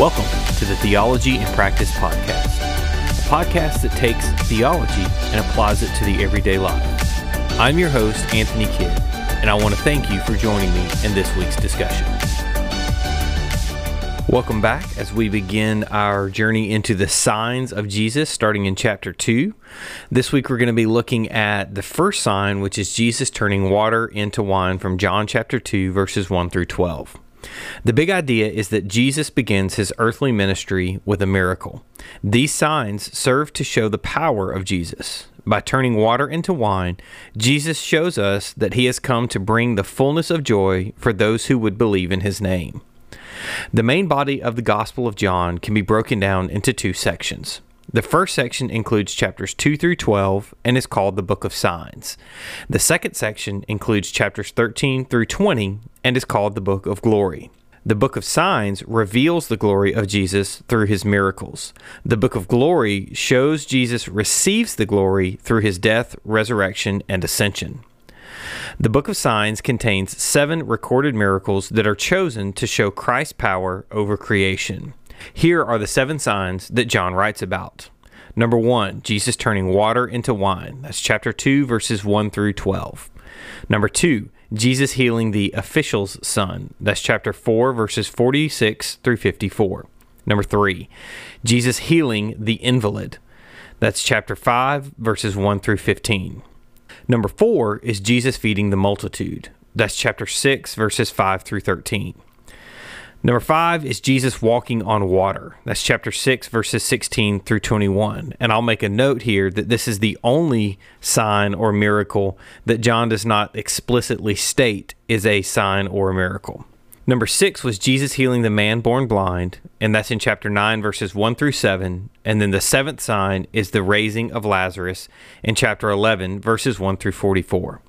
Welcome to the Theology and Practice Podcast, a podcast that takes theology and applies it to the everyday life. I'm your host, Anthony Kidd, and I want to thank you for joining me in this week's discussion. Welcome back as we begin our journey into the signs of Jesus, starting in chapter 2. This week we're going to be looking at the first sign, which is Jesus turning water into wine from John chapter 2, verses 1 through 12. The big idea is that Jesus begins his earthly ministry with a miracle. These signs serve to show the power of Jesus. By turning water into wine, Jesus shows us that he has come to bring the fullness of joy for those who would believe in his name. The main body of the Gospel of John can be broken down into two sections. The first section includes chapters 2 through 12 and is called the Book of Signs. The second section includes chapters 13 through 20 and is called the Book of Glory. The Book of Signs reveals the glory of Jesus through his miracles. The Book of Glory shows Jesus receives the glory through his death, resurrection, and ascension. The Book of Signs contains seven recorded miracles that are chosen to show Christ's power over creation. Here are the seven signs that John writes about. Number one, Jesus turning water into wine. That's chapter 2, verses 1 through 12. Number two, Jesus healing the official's son. That's chapter 4, verses 46 through 54. Number three, Jesus healing the invalid. That's chapter 5, verses 1 through 15. Number four is Jesus feeding the multitude. That's chapter 6, verses 5 through 13. Number five is Jesus walking on water. That's chapter 6, verses 16 through 21. And I'll make a note here that this is the only sign or miracle that John does not explicitly state is a sign or a miracle. Number six was Jesus healing the man born blind, and that's in chapter 9, verses 1 through 7. And then the seventh sign is the raising of Lazarus in chapter 11, verses 1 through 44.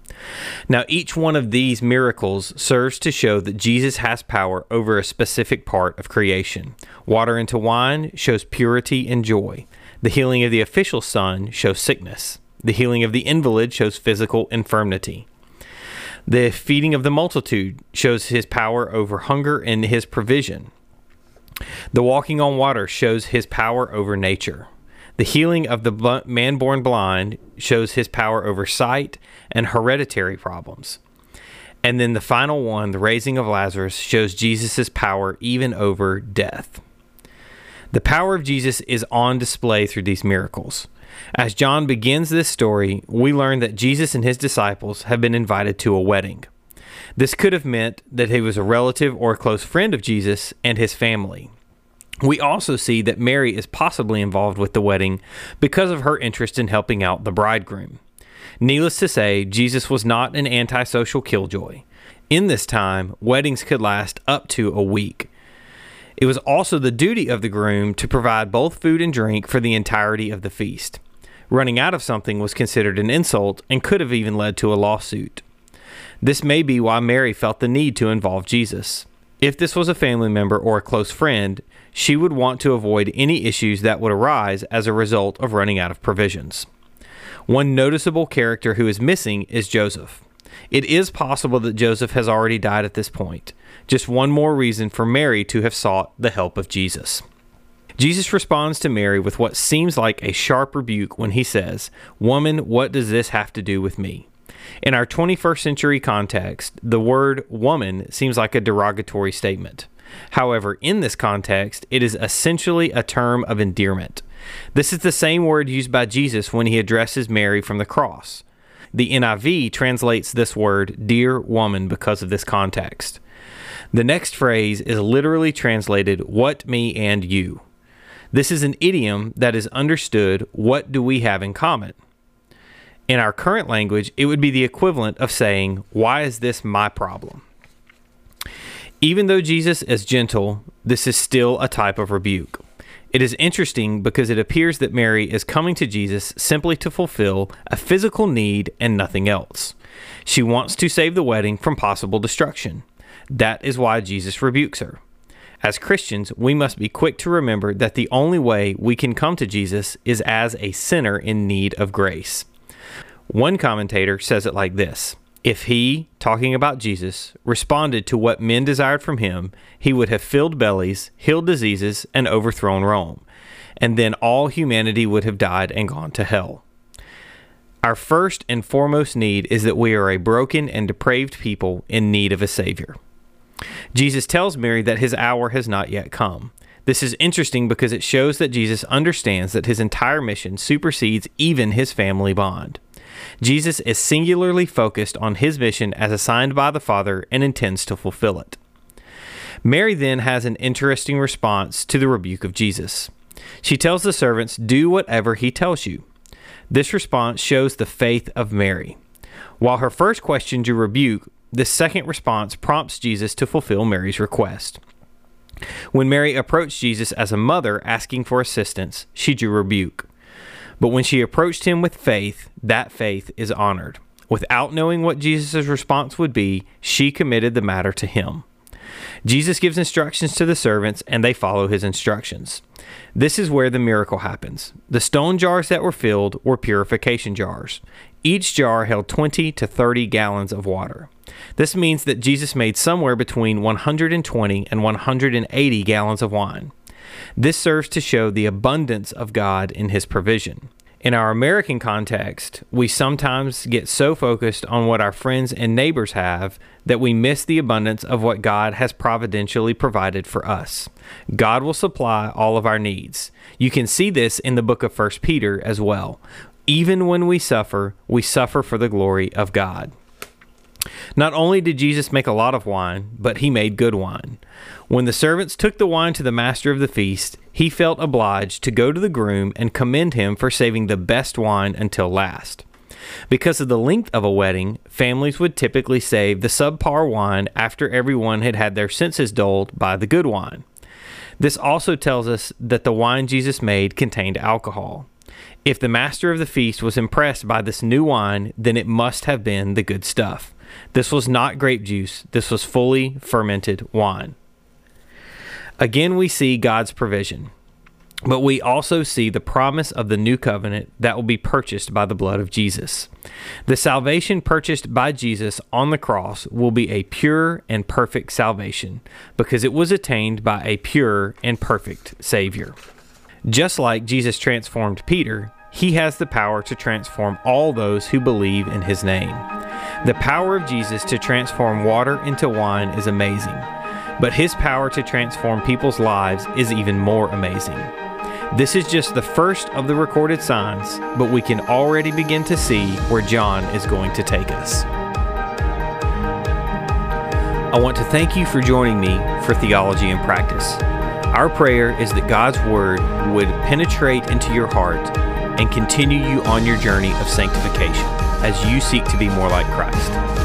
Now, each one of these miracles serves to show that Jesus has power over a specific part of creation. Water into wine shows purity and joy. The healing of the official son shows sickness. The healing of the invalid shows physical infirmity. The feeding of the multitude shows his power over hunger and his provision. The walking on water shows his power over nature. The healing of the man born blind shows his power over sight and hereditary problems. And then the final one, the raising of Lazarus, shows Jesus' power even over death. The power of Jesus is on display through these miracles. As John begins this story, we learn that Jesus and his disciples have been invited to a wedding. This could have meant that he was a relative or a close friend of Jesus and his family. We also see that Mary is possibly involved with the wedding because of her interest in helping out the bridegroom. Needless to say, Jesus was not an antisocial killjoy. In this time, weddings could last up to a week. It was also the duty of the groom to provide both food and drink for the entirety of the feast. Running out of something was considered an insult and could have even led to a lawsuit. This may be why Mary felt the need to involve Jesus. If this was a family member or a close friend, she would want to avoid any issues that would arise as a result of running out of provisions. One noticeable character who is missing is Joseph. It is possible that Joseph has already died at this point. Just one more reason for Mary to have sought the help of Jesus. Jesus responds to Mary with what seems like a sharp rebuke when he says, Woman, what does this have to do with me? In our 21st century context, the word woman seems like a derogatory statement. However, in this context, it is essentially a term of endearment. This is the same word used by Jesus when he addresses Mary from the cross. The NIV translates this word, dear woman, because of this context. The next phrase is literally translated, what, me, and you. This is an idiom that is understood, what do we have in common? In our current language, it would be the equivalent of saying, why is this my problem? Even though Jesus is gentle, this is still a type of rebuke. It is interesting because it appears that Mary is coming to Jesus simply to fulfill a physical need and nothing else. She wants to save the wedding from possible destruction. That is why Jesus rebukes her. As Christians, we must be quick to remember that the only way we can come to Jesus is as a sinner in need of grace. One commentator says it like this If he, talking about Jesus, responded to what men desired from him, he would have filled bellies, healed diseases, and overthrown Rome. And then all humanity would have died and gone to hell. Our first and foremost need is that we are a broken and depraved people in need of a Savior. Jesus tells Mary that his hour has not yet come. This is interesting because it shows that Jesus understands that his entire mission supersedes even his family bond. Jesus is singularly focused on his mission as assigned by the Father and intends to fulfill it. Mary then has an interesting response to the rebuke of Jesus. She tells the servants, Do whatever he tells you. This response shows the faith of Mary. While her first question drew rebuke, this second response prompts Jesus to fulfill Mary's request. When Mary approached Jesus as a mother asking for assistance, she drew rebuke. But when she approached him with faith, that faith is honored. Without knowing what Jesus' response would be, she committed the matter to him. Jesus gives instructions to the servants, and they follow his instructions. This is where the miracle happens. The stone jars that were filled were purification jars. Each jar held 20 to 30 gallons of water. This means that Jesus made somewhere between 120 and 180 gallons of wine. This serves to show the abundance of God in his provision. In our American context, we sometimes get so focused on what our friends and neighbors have that we miss the abundance of what God has providentially provided for us. God will supply all of our needs. You can see this in the book of 1 Peter as well. Even when we suffer, we suffer for the glory of God. Not only did Jesus make a lot of wine, but he made good wine. When the servants took the wine to the master of the feast, he felt obliged to go to the groom and commend him for saving the best wine until last. Because of the length of a wedding, families would typically save the subpar wine after everyone had had their senses dulled by the good wine. This also tells us that the wine Jesus made contained alcohol. If the master of the feast was impressed by this new wine, then it must have been the good stuff. This was not grape juice, this was fully fermented wine. Again, we see God's provision, but we also see the promise of the new covenant that will be purchased by the blood of Jesus. The salvation purchased by Jesus on the cross will be a pure and perfect salvation because it was attained by a pure and perfect Savior. Just like Jesus transformed Peter, he has the power to transform all those who believe in his name. The power of Jesus to transform water into wine is amazing, but his power to transform people's lives is even more amazing. This is just the first of the recorded signs, but we can already begin to see where John is going to take us. I want to thank you for joining me for Theology in Practice. Our prayer is that God's Word would penetrate into your heart and continue you on your journey of sanctification as you seek to be more like Christ.